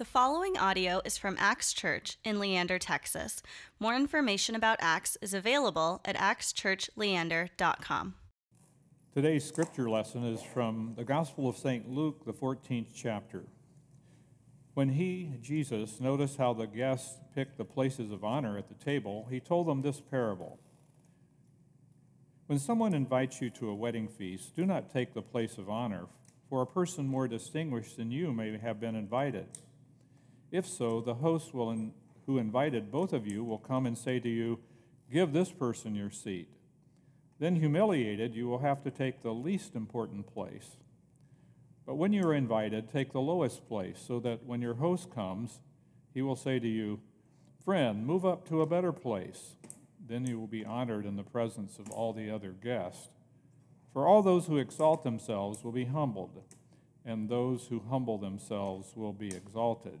The following audio is from Axe Church in Leander, Texas. More information about Axe is available at axechurchleander.com. Today's scripture lesson is from the Gospel of St. Luke, the 14th chapter. When he, Jesus, noticed how the guests picked the places of honor at the table, he told them this parable. When someone invites you to a wedding feast, do not take the place of honor, for a person more distinguished than you may have been invited. If so, the host will in, who invited both of you will come and say to you, Give this person your seat. Then, humiliated, you will have to take the least important place. But when you are invited, take the lowest place, so that when your host comes, he will say to you, Friend, move up to a better place. Then you will be honored in the presence of all the other guests. For all those who exalt themselves will be humbled, and those who humble themselves will be exalted.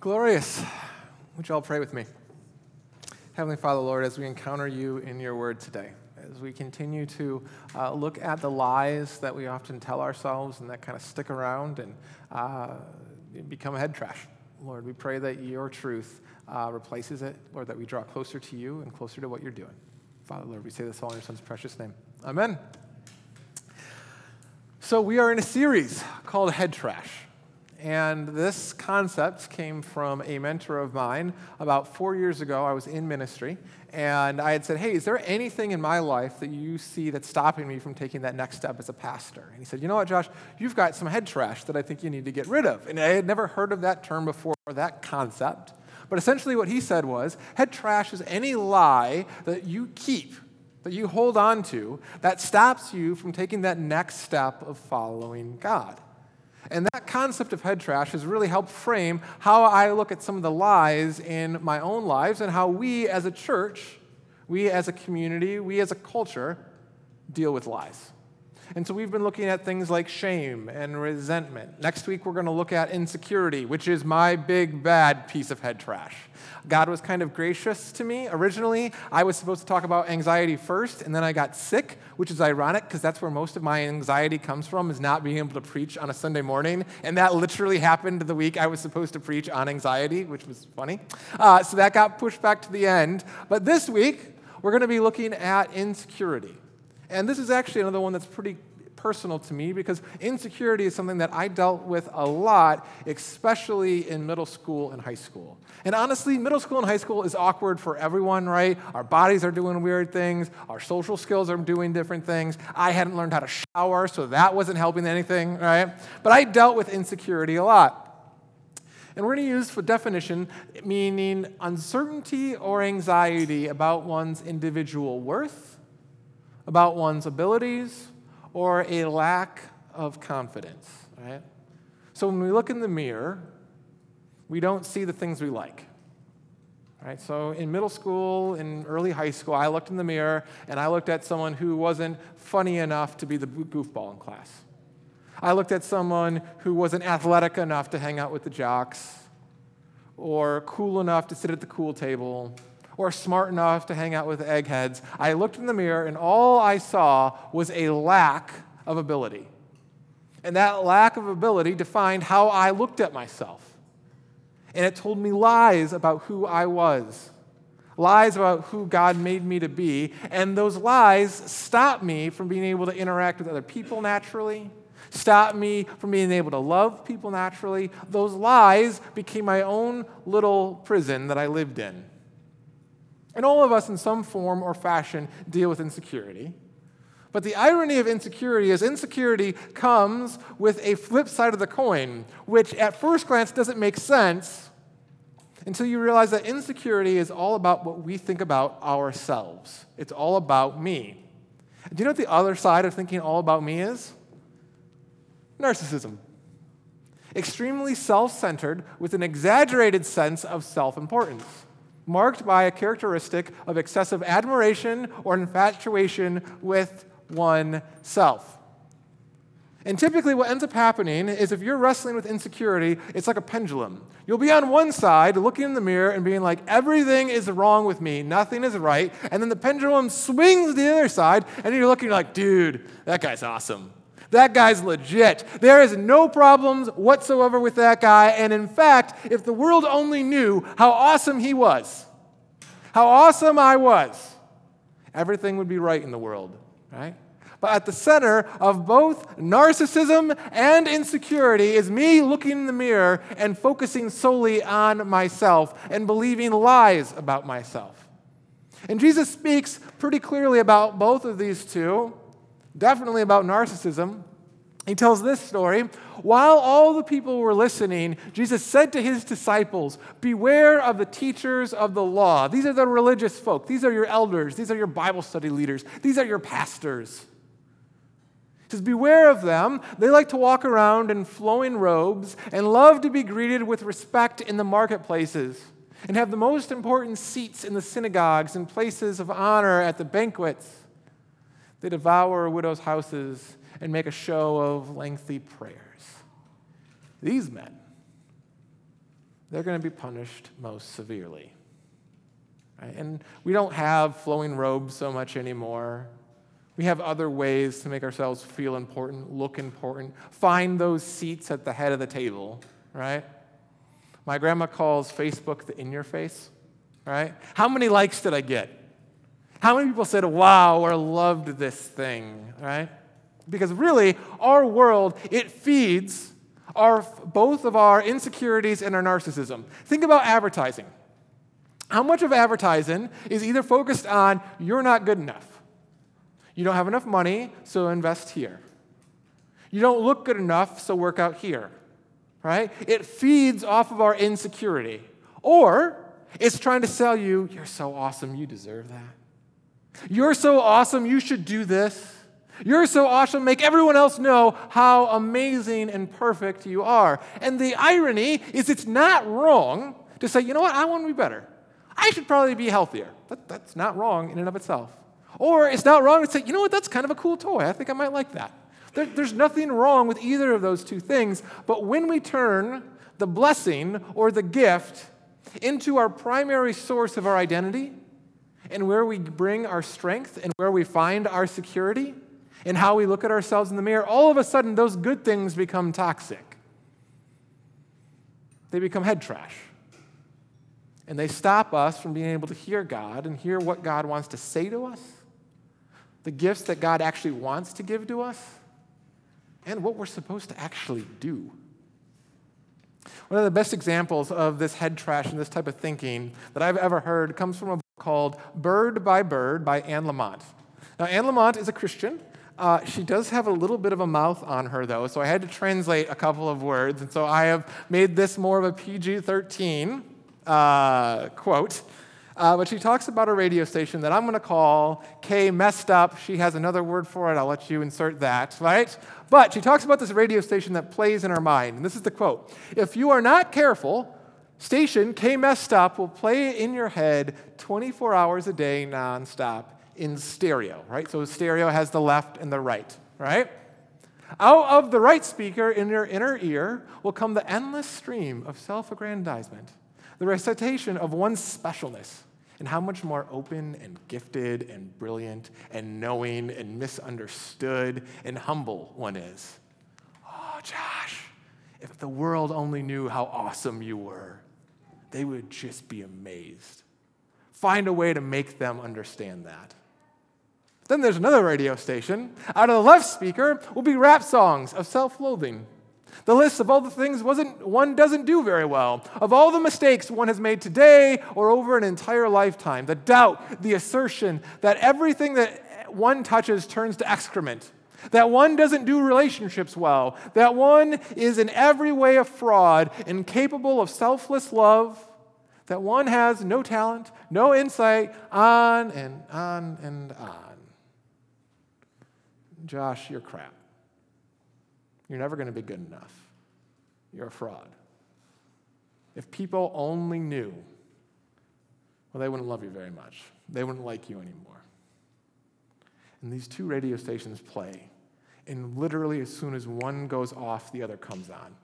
Glorious. Would you all pray with me? Heavenly Father, Lord, as we encounter you in your word today, as we continue to uh, look at the lies that we often tell ourselves and that kind of stick around and uh, become head trash, Lord, we pray that your truth uh, replaces it, Lord, that we draw closer to you and closer to what you're doing. Father, Lord, we say this all in your Son's precious name. Amen. So, we are in a series called Head Trash. And this concept came from a mentor of mine about four years ago. I was in ministry, and I had said, Hey, is there anything in my life that you see that's stopping me from taking that next step as a pastor? And he said, You know what, Josh? You've got some head trash that I think you need to get rid of. And I had never heard of that term before, or that concept. But essentially, what he said was head trash is any lie that you keep, that you hold on to, that stops you from taking that next step of following God. And that concept of head trash has really helped frame how I look at some of the lies in my own lives and how we as a church, we as a community, we as a culture deal with lies. And so we've been looking at things like shame and resentment. Next week, we're going to look at insecurity, which is my big bad piece of head trash. God was kind of gracious to me. Originally, I was supposed to talk about anxiety first, and then I got sick, which is ironic because that's where most of my anxiety comes from, is not being able to preach on a Sunday morning. And that literally happened the week I was supposed to preach on anxiety, which was funny. Uh, so that got pushed back to the end. But this week, we're going to be looking at insecurity. And this is actually another one that's pretty personal to me because insecurity is something that I dealt with a lot, especially in middle school and high school. And honestly, middle school and high school is awkward for everyone, right? Our bodies are doing weird things, our social skills are doing different things. I hadn't learned how to shower, so that wasn't helping anything, right? But I dealt with insecurity a lot. And we're going to use for definition meaning uncertainty or anxiety about one's individual worth, about one's abilities, or a lack of confidence, right? So when we look in the mirror, we don't see the things we like. Right? So in middle school, in early high school, I looked in the mirror and I looked at someone who wasn't funny enough to be the goofball in class. I looked at someone who wasn't athletic enough to hang out with the jocks, or cool enough to sit at the cool table, or smart enough to hang out with eggheads. I looked in the mirror and all I saw was a lack of ability. And that lack of ability defined how I looked at myself. And it told me lies about who I was, lies about who God made me to be. And those lies stopped me from being able to interact with other people naturally, stopped me from being able to love people naturally. Those lies became my own little prison that I lived in. And all of us, in some form or fashion, deal with insecurity. But the irony of insecurity is insecurity comes with a flip side of the coin, which at first glance doesn't make sense until you realize that insecurity is all about what we think about ourselves. It's all about me. Do you know what the other side of thinking all about me is? Narcissism. extremely self centered with an exaggerated sense of self importance, marked by a characteristic of excessive admiration or infatuation with oneself. And typically, what ends up happening is if you're wrestling with insecurity, it's like a pendulum. You'll be on one side looking in the mirror and being like, everything is wrong with me, nothing is right. And then the pendulum swings the other side, and you're looking like, dude, that guy's awesome. That guy's legit. There is no problems whatsoever with that guy. And in fact, if the world only knew how awesome he was, how awesome I was, everything would be right in the world, right? But at the center of both narcissism and insecurity is me looking in the mirror and focusing solely on myself and believing lies about myself. And Jesus speaks pretty clearly about both of these two, definitely about narcissism. He tells this story. While all the people were listening, Jesus said to his disciples, Beware of the teachers of the law. These are the religious folk. These are your elders. These are your Bible study leaders. These are your pastors. He says, Beware of them. They like to walk around in flowing robes and love to be greeted with respect in the marketplaces and have the most important seats in the synagogues and places of honor at the banquets. They devour widows' houses and make a show of lengthy prayers. These men, they're going to be punished most severely. Right? And we don't have flowing robes so much anymore. We have other ways to make ourselves feel important, look important, find those seats at the head of the table, right? My grandma calls Facebook the in your face, right? How many likes did I get? How many people said, wow, or loved this thing, right? Because really, our world, it feeds our, both of our insecurities and our narcissism. Think about advertising. How much of advertising is either focused on you're not good enough? You don't have enough money, so invest here. You don't look good enough, so work out here. Right? It feeds off of our insecurity. Or it's trying to sell you, you're so awesome, you deserve that. You're so awesome, you should do this. You're so awesome, make everyone else know how amazing and perfect you are. And the irony is, it's not wrong to say, you know what, I want to be better. I should probably be healthier. That, that's not wrong in and of itself. Or it's not wrong to say, you know what, that's kind of a cool toy. I think I might like that. There, there's nothing wrong with either of those two things. But when we turn the blessing or the gift into our primary source of our identity and where we bring our strength and where we find our security and how we look at ourselves in the mirror, all of a sudden those good things become toxic. They become head trash. And they stop us from being able to hear God and hear what God wants to say to us the gifts that God actually wants to give to us, and what we're supposed to actually do. One of the best examples of this head trash and this type of thinking that I've ever heard comes from a called Bird by Bird by Anne Lamott. Now, Anne Lamott is a Christian. Uh, she does have a little bit of a mouth on her, though, so I had to translate a couple of words, and so I have made this more of a PG 13 uh, quote. Uh, but she talks about a radio station that I'm going to call K Messed Up. She has another word for it. I'll let you insert that, right? But she talks about this radio station that plays in our mind. And this is the quote If you are not careful, station K Messed Up will play in your head 24 hours a day, nonstop, in stereo, right? So stereo has the left and the right, right? Out of the right speaker in your inner ear will come the endless stream of self aggrandizement, the recitation of one's specialness and how much more open and gifted and brilliant and knowing and misunderstood and humble one is. Oh, Josh, if the world only knew how awesome you were, they would just be amazed. Find a way to make them understand that. Then there's another radio station. Out of the left speaker will be rap songs of self loathing the list of all the things one doesn't do very well. Of all the mistakes one has made today or over an entire lifetime, the doubt, the assertion that everything that one touches turns to excrement, that one doesn't do relationships well, that one is in every way a fraud, incapable of selfless love, that one has no talent, no insight, on and on and on. Josh, you're crap. You're never going to be good enough. you're a fraud. If people only knew, well, they wouldn't love you very much. They wouldn't like you anymore. And these two radio stations play, and literally as soon as one goes off, the other comes on.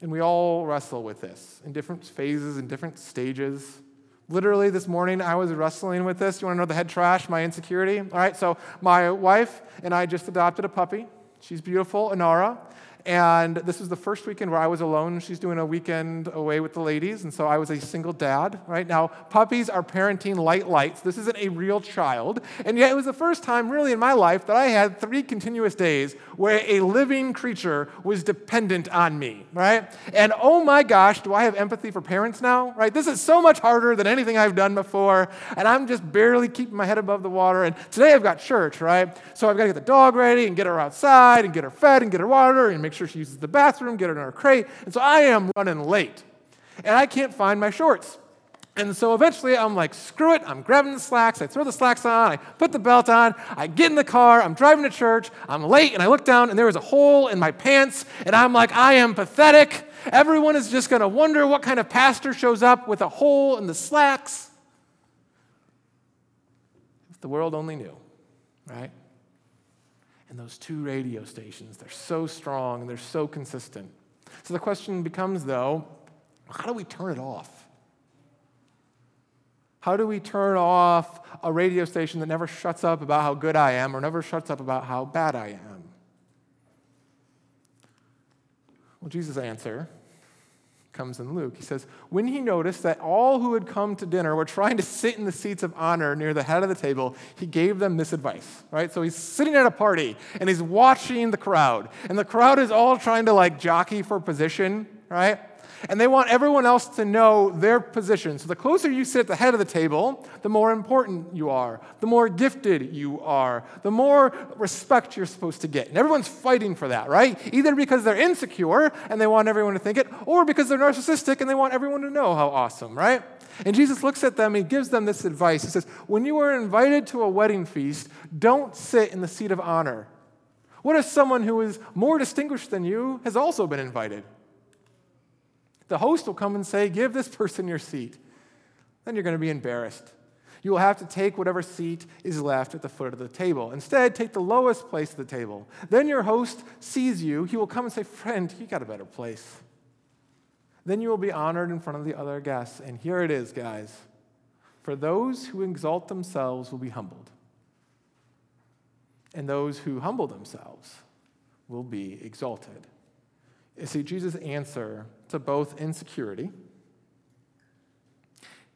And we all wrestle with this in different phases, in different stages. Literally, this morning I was wrestling with this. You want to know the head trash, my insecurity? All right, so my wife and I just adopted a puppy. She's beautiful, Inara. And this was the first weekend where I was alone. She's doing a weekend away with the ladies, and so I was a single dad, right? Now, puppies are parenting light lights. This isn't a real child. And yet, it was the first time, really, in my life that I had three continuous days where a living creature was dependent on me, right? And oh my gosh, do I have empathy for parents now, right? This is so much harder than anything I've done before, and I'm just barely keeping my head above the water. And today I've got church, right? So I've got to get the dog ready and get her outside and get her fed and get her water and make sure she uses the bathroom, get her in her crate. And so I am running late. And I can't find my shorts. And so eventually I'm like, screw it, I'm grabbing the slacks, I throw the slacks on, I put the belt on, I get in the car, I'm driving to church, I'm late, and I look down and there was a hole in my pants, and I'm like, I am pathetic. Everyone is just gonna wonder what kind of pastor shows up with a hole in the slacks. If the world only knew, right? And those two radio stations, they're so strong and they're so consistent. So the question becomes, though, how do we turn it off? How do we turn off a radio station that never shuts up about how good I am or never shuts up about how bad I am? Well, Jesus' answer comes in Luke. He says, When he noticed that all who had come to dinner were trying to sit in the seats of honor near the head of the table, he gave them this advice, right? So he's sitting at a party and he's watching the crowd, and the crowd is all trying to like jockey for position, right? and they want everyone else to know their position. So the closer you sit at the head of the table, the more important you are, the more gifted you are, the more respect you're supposed to get. And everyone's fighting for that, right? Either because they're insecure and they want everyone to think it, or because they're narcissistic and they want everyone to know how awesome, right? And Jesus looks at them, he gives them this advice. He says, When you are invited to a wedding feast, don't sit in the seat of honor. What if someone who is more distinguished than you has also been invited? The host will come and say, Give this person your seat. Then you're going to be embarrassed. You will have to take whatever seat is left at the foot of the table. Instead, take the lowest place at the table. Then your host sees you. He will come and say, Friend, you got a better place. Then you will be honored in front of the other guests. And here it is, guys. For those who exalt themselves will be humbled, and those who humble themselves will be exalted. You see, Jesus' answer to both insecurity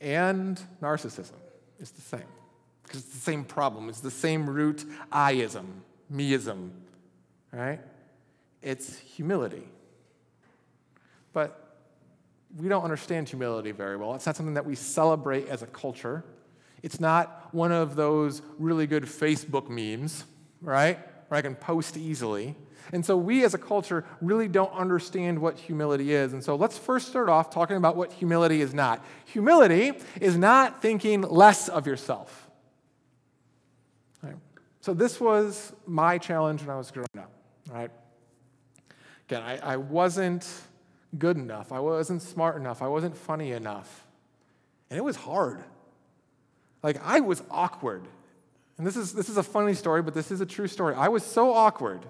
and narcissism is the same. Because it's the same problem. It's the same root I-ism, me-ism, right? It's humility. But we don't understand humility very well. It's not something that we celebrate as a culture. It's not one of those really good Facebook memes, right? Where I can post easily. And so we as a culture really don't understand what humility is. And so let's first start off talking about what humility is not. Humility is not thinking less of yourself. Right? So this was my challenge when I was growing up. Right? Again, I, I wasn't good enough. I wasn't smart enough. I wasn't funny enough. And it was hard. Like I was awkward. And this is, this is a funny story, but this is a true story. I was so awkward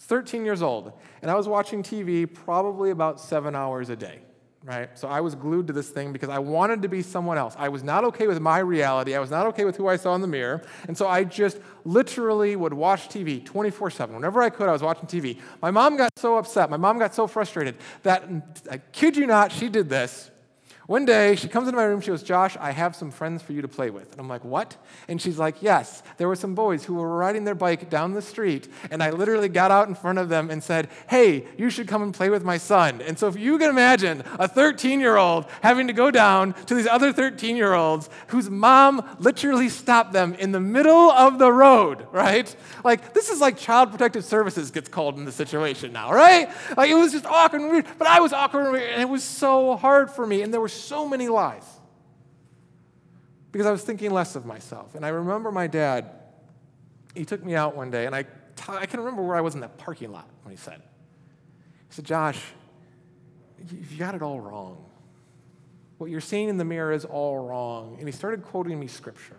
13 years old, and I was watching TV probably about seven hours a day, right? So I was glued to this thing because I wanted to be someone else. I was not okay with my reality. I was not okay with who I saw in the mirror. And so I just literally would watch TV 24 7. Whenever I could, I was watching TV. My mom got so upset, my mom got so frustrated that, I kid you not, she did this. One day, she comes into my room, she goes, Josh, I have some friends for you to play with. And I'm like, what? And she's like, yes, there were some boys who were riding their bike down the street, and I literally got out in front of them and said, hey, you should come and play with my son. And so if you can imagine a 13 year old having to go down to these other 13 year olds whose mom literally stopped them in the middle of the road, right? Like, this is like Child Protective Services gets called in the situation now, right? Like, it was just awkward and weird, but I was awkward and weird, and it was so hard for me, and there were so many lies because I was thinking less of myself. And I remember my dad, he took me out one day, and I, t- I can remember where I was in that parking lot when he said. He said, Josh, you got it all wrong. What you're seeing in the mirror is all wrong. And he started quoting me scripture.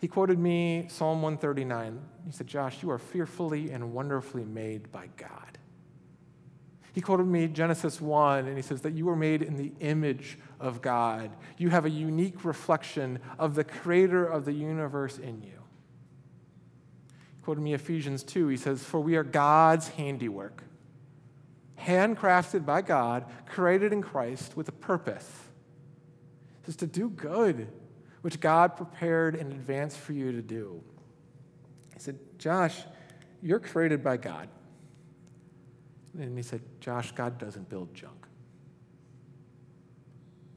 He quoted me Psalm 139. He said, Josh, you are fearfully and wonderfully made by God. He quoted me Genesis 1, and he says that you were made in the image of God. You have a unique reflection of the creator of the universe in you. He quoted me Ephesians 2. He says, For we are God's handiwork, handcrafted by God, created in Christ with a purpose. He says, to do good which God prepared in advance for you to do. He said, Josh, you're created by God. And he said, Josh, God doesn't build junk.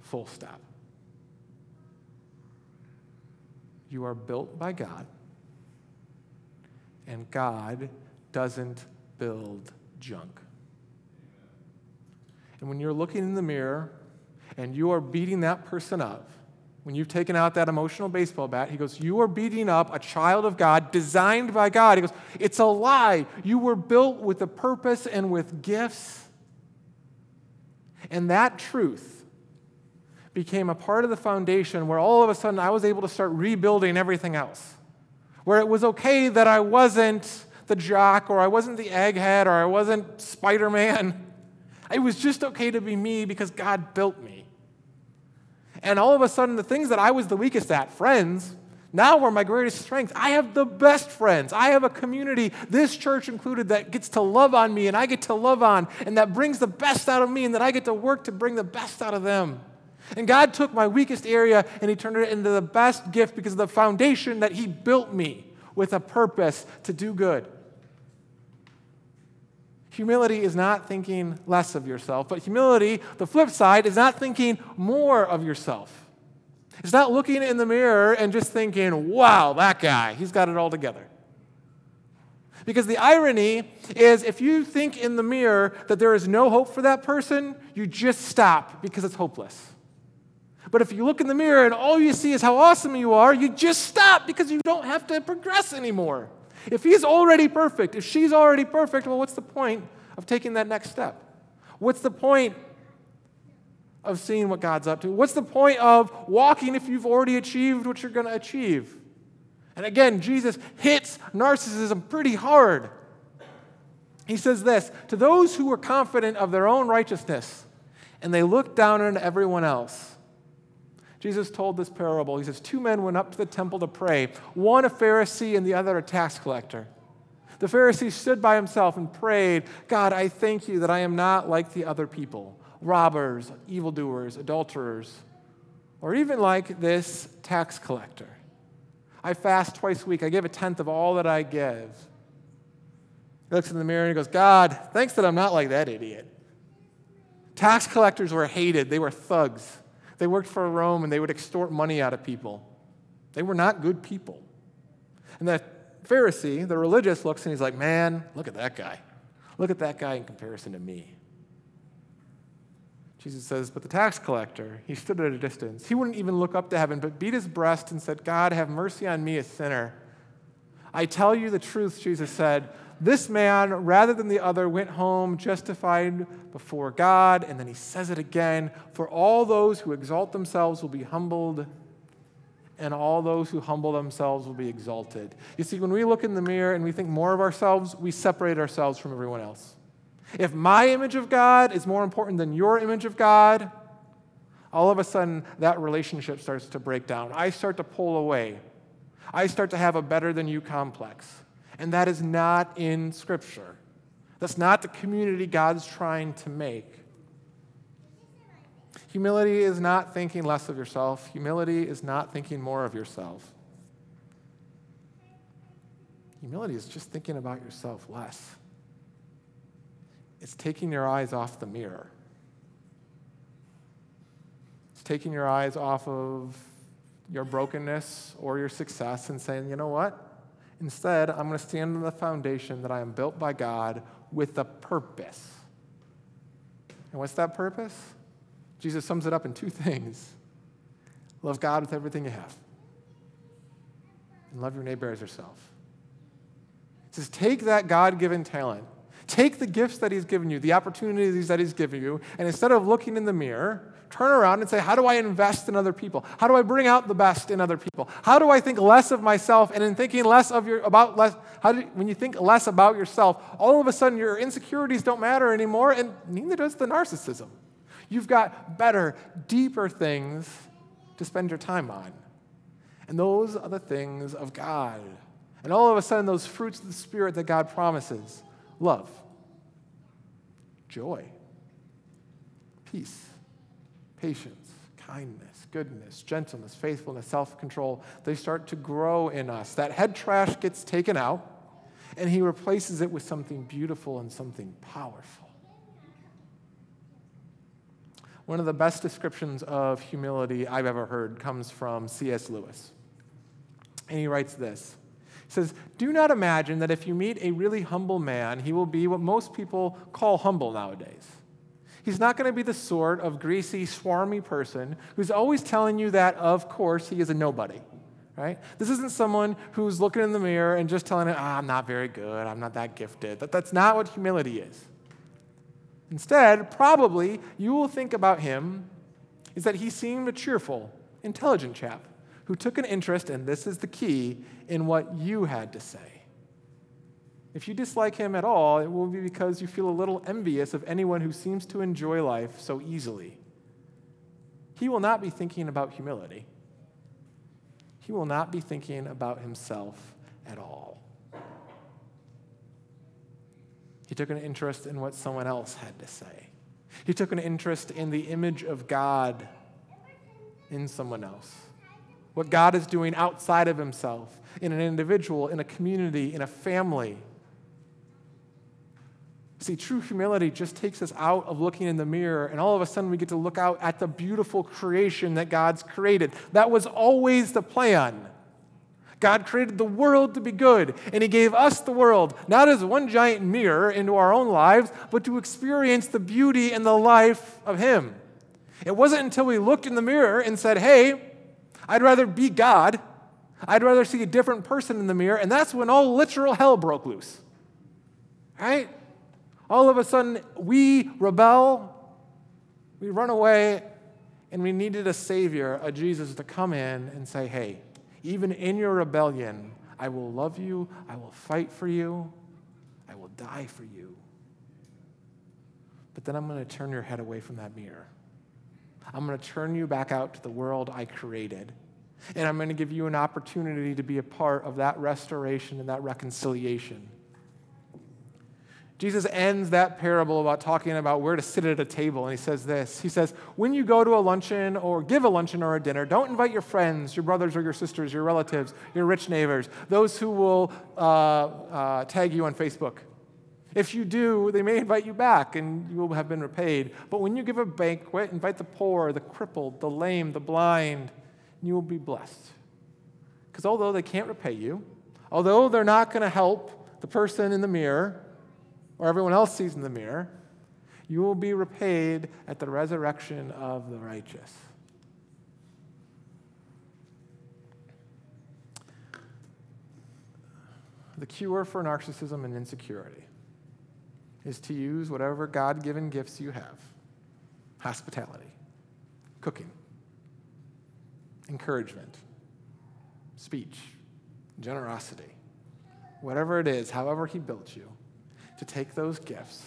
Full stop. You are built by God, and God doesn't build junk. And when you're looking in the mirror and you are beating that person up, when you've taken out that emotional baseball bat, he goes, You are beating up a child of God, designed by God. He goes, It's a lie. You were built with a purpose and with gifts. And that truth became a part of the foundation where all of a sudden I was able to start rebuilding everything else. Where it was okay that I wasn't the jock, or I wasn't the egghead, or I wasn't Spider Man. It was just okay to be me because God built me. And all of a sudden, the things that I was the weakest at, friends, now were my greatest strength. I have the best friends. I have a community, this church included, that gets to love on me and I get to love on, and that brings the best out of me, and that I get to work to bring the best out of them. And God took my weakest area and He turned it into the best gift because of the foundation that He built me with a purpose to do good. Humility is not thinking less of yourself, but humility, the flip side, is not thinking more of yourself. It's not looking in the mirror and just thinking, wow, that guy, he's got it all together. Because the irony is, if you think in the mirror that there is no hope for that person, you just stop because it's hopeless. But if you look in the mirror and all you see is how awesome you are, you just stop because you don't have to progress anymore. If he's already perfect, if she's already perfect, well, what's the point of taking that next step? What's the point of seeing what God's up to? What's the point of walking if you've already achieved what you're going to achieve? And again, Jesus hits narcissism pretty hard. He says this To those who are confident of their own righteousness and they look down on everyone else, Jesus told this parable. He says, Two men went up to the temple to pray, one a Pharisee and the other a tax collector. The Pharisee stood by himself and prayed, God, I thank you that I am not like the other people robbers, evildoers, adulterers, or even like this tax collector. I fast twice a week, I give a tenth of all that I give. He looks in the mirror and he goes, God, thanks that I'm not like that idiot. Tax collectors were hated, they were thugs. They worked for Rome and they would extort money out of people. They were not good people. And the Pharisee, the religious, looks and he's like, Man, look at that guy. Look at that guy in comparison to me. Jesus says, But the tax collector, he stood at a distance. He wouldn't even look up to heaven, but beat his breast and said, God, have mercy on me, a sinner. I tell you the truth, Jesus said. This man, rather than the other, went home justified before God. And then he says it again For all those who exalt themselves will be humbled, and all those who humble themselves will be exalted. You see, when we look in the mirror and we think more of ourselves, we separate ourselves from everyone else. If my image of God is more important than your image of God, all of a sudden that relationship starts to break down. I start to pull away. I start to have a better than you complex. And that is not in Scripture. That's not the community God's trying to make. Humility is not thinking less of yourself, humility is not thinking more of yourself. Humility is just thinking about yourself less. It's taking your eyes off the mirror. It's taking your eyes off of your brokenness or your success and saying, you know what? Instead, I'm going to stand on the foundation that I am built by God with a purpose. And what's that purpose? Jesus sums it up in two things love God with everything you have, and love your neighbor as yourself. He says, take that God given talent, Take the gifts that He's given you, the opportunities that He's given you, and instead of looking in the mirror, turn around and say, How do I invest in other people? How do I bring out the best in other people? How do I think less of myself? And in thinking less of your, about less, how do, when you think less about yourself, all of a sudden your insecurities don't matter anymore, and neither does the narcissism. You've got better, deeper things to spend your time on. And those are the things of God. And all of a sudden, those fruits of the Spirit that God promises love, joy, peace, patience, kindness, goodness, gentleness, faithfulness, self control they start to grow in us. That head trash gets taken out, and He replaces it with something beautiful and something powerful. One of the best descriptions of humility I've ever heard comes from C.S. Lewis. And he writes this He says, Do not imagine that if you meet a really humble man, he will be what most people call humble nowadays. He's not going to be the sort of greasy, swarmy person who's always telling you that, of course, he is a nobody. Right? This isn't someone who's looking in the mirror and just telling it, ah, I'm not very good, I'm not that gifted. That, that's not what humility is. Instead, probably you will think about him is that he seemed a cheerful, intelligent chap who took an interest, and this is the key, in what you had to say. If you dislike him at all, it will be because you feel a little envious of anyone who seems to enjoy life so easily. He will not be thinking about humility. He will not be thinking about himself at all. He took an interest in what someone else had to say. He took an interest in the image of God in someone else what God is doing outside of himself, in an individual, in a community, in a family. See, true humility just takes us out of looking in the mirror, and all of a sudden we get to look out at the beautiful creation that God's created. That was always the plan. God created the world to be good, and He gave us the world, not as one giant mirror into our own lives, but to experience the beauty and the life of Him. It wasn't until we looked in the mirror and said, Hey, I'd rather be God. I'd rather see a different person in the mirror. And that's when all literal hell broke loose. Right? All of a sudden, we rebel, we run away, and we needed a Savior, a Jesus, to come in and say, hey, even in your rebellion, I will love you, I will fight for you, I will die for you. But then I'm going to turn your head away from that mirror. I'm going to turn you back out to the world I created. And I'm going to give you an opportunity to be a part of that restoration and that reconciliation. Jesus ends that parable about talking about where to sit at a table, and he says this He says, When you go to a luncheon or give a luncheon or a dinner, don't invite your friends, your brothers or your sisters, your relatives, your rich neighbors, those who will uh, uh, tag you on Facebook. If you do, they may invite you back and you will have been repaid. But when you give a banquet, invite the poor, the crippled, the lame, the blind, and you will be blessed. Because although they can't repay you, although they're not going to help the person in the mirror or everyone else sees in the mirror, you will be repaid at the resurrection of the righteous. The cure for narcissism and insecurity is to use whatever God given gifts you have hospitality, cooking, encouragement, speech, generosity, whatever it is, however He built you, to take those gifts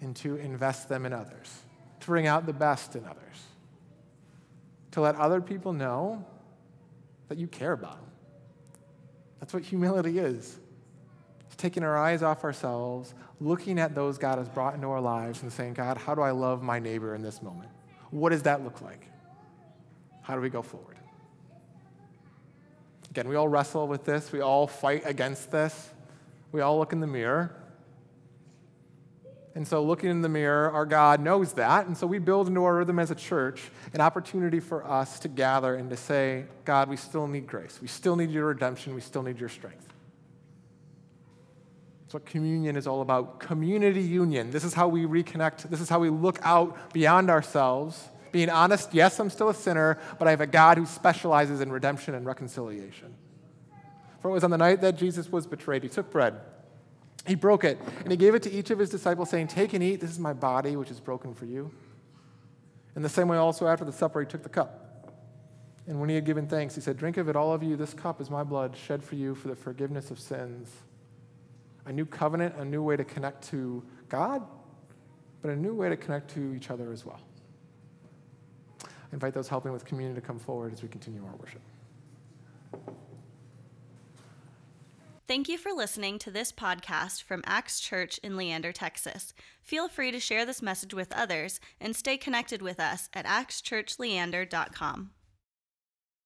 and to invest them in others, to bring out the best in others, to let other people know that you care about them. That's what humility is. It's taking our eyes off ourselves, looking at those God has brought into our lives, and saying, God, how do I love my neighbor in this moment? What does that look like? How do we go forward? Again, we all wrestle with this, we all fight against this, we all look in the mirror. And so, looking in the mirror, our God knows that. And so, we build into our rhythm as a church an opportunity for us to gather and to say, God, we still need grace. We still need your redemption. We still need your strength. That's what communion is all about community union. This is how we reconnect. This is how we look out beyond ourselves. Being honest, yes, I'm still a sinner, but I have a God who specializes in redemption and reconciliation. For it was on the night that Jesus was betrayed, he took bread. He broke it and he gave it to each of his disciples, saying, Take and eat. This is my body, which is broken for you. In the same way, also after the supper, he took the cup. And when he had given thanks, he said, Drink of it, all of you. This cup is my blood shed for you for the forgiveness of sins. A new covenant, a new way to connect to God, but a new way to connect to each other as well. I invite those helping with communion to come forward as we continue our worship. Thank you for listening to this podcast from Axe Church in Leander, Texas. Feel free to share this message with others and stay connected with us at axchurchleander.com.